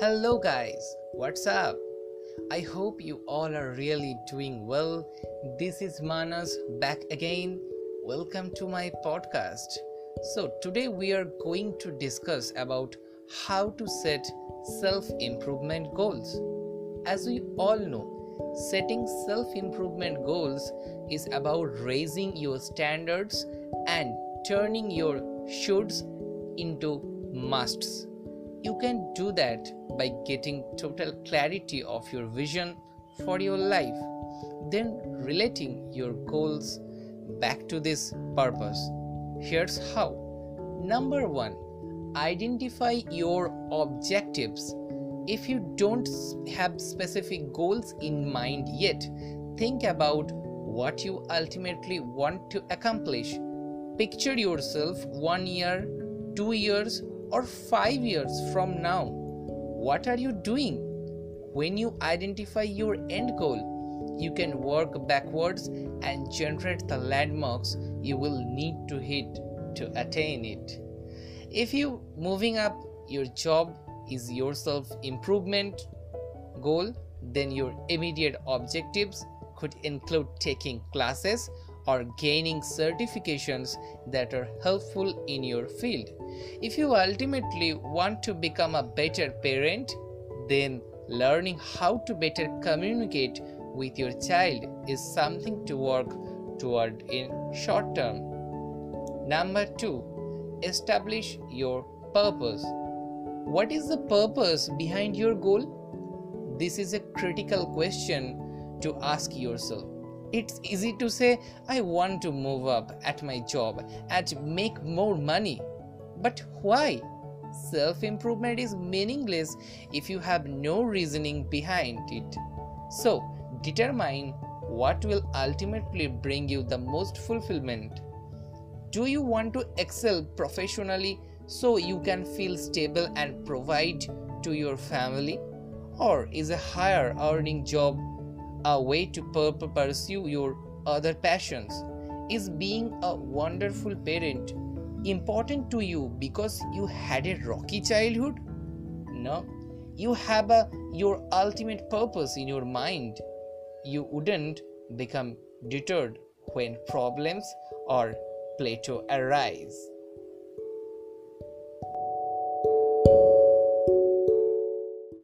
Hello, guys, what's up? I hope you all are really doing well. This is Manas back again. Welcome to my podcast. So, today we are going to discuss about how to set self improvement goals. As we all know, setting self improvement goals is about raising your standards and turning your shoulds into musts you can do that by getting total clarity of your vision for your life, then relating your goals back to this purpose. Here's how. Number one, identify your objectives. If you don't have specific goals in mind yet, think about what you ultimately want to accomplish. Picture yourself one year, two years, or 5 years from now? What are you doing? When you identify your end goal, you can work backwards and generate the landmarks you will need to hit to attain it. If you moving up your job is your self improvement goal, then your immediate objectives could include taking classes or gaining certifications that are helpful in your field. If you ultimately want to become a better parent, then learning how to better communicate with your child is something to work toward in short term. Number 2, establish your purpose. What is the purpose behind your goal? This is a critical question to ask yourself it's easy to say, I want to move up at my job and make more money. But why? Self improvement is meaningless if you have no reasoning behind it. So, determine what will ultimately bring you the most fulfillment. Do you want to excel professionally so you can feel stable and provide to your family? Or is a higher earning job a way to pursue your other passions? Is being a wonderful parent important to you because you had a rocky childhood? No, you have a your ultimate purpose in your mind. You wouldn't become deterred when problems or plateau arise.